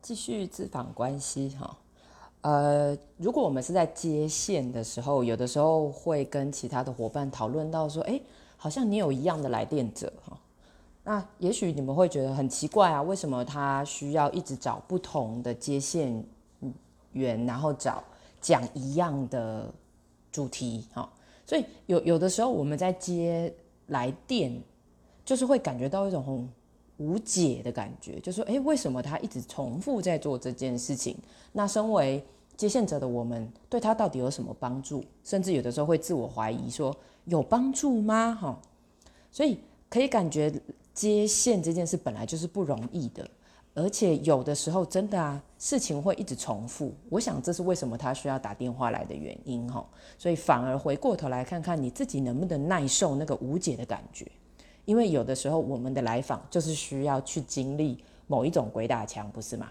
继续自访关系哈，呃，如果我们是在接线的时候，有的时候会跟其他的伙伴讨论到说，哎，好像你有一样的来电者哈，那也许你们会觉得很奇怪啊，为什么他需要一直找不同的接线员，然后找讲一样的主题哈？所以有有的时候我们在接来电，就是会感觉到一种。无解的感觉，就说：诶，为什么他一直重复在做这件事情？那身为接线者的我们，对他到底有什么帮助？甚至有的时候会自我怀疑，说有帮助吗？哈，所以可以感觉接线这件事本来就是不容易的，而且有的时候真的啊，事情会一直重复。我想这是为什么他需要打电话来的原因，哈。所以反而回过头来看看你自己能不能耐受那个无解的感觉。因为有的时候，我们的来访就是需要去经历某一种鬼打墙，不是吗？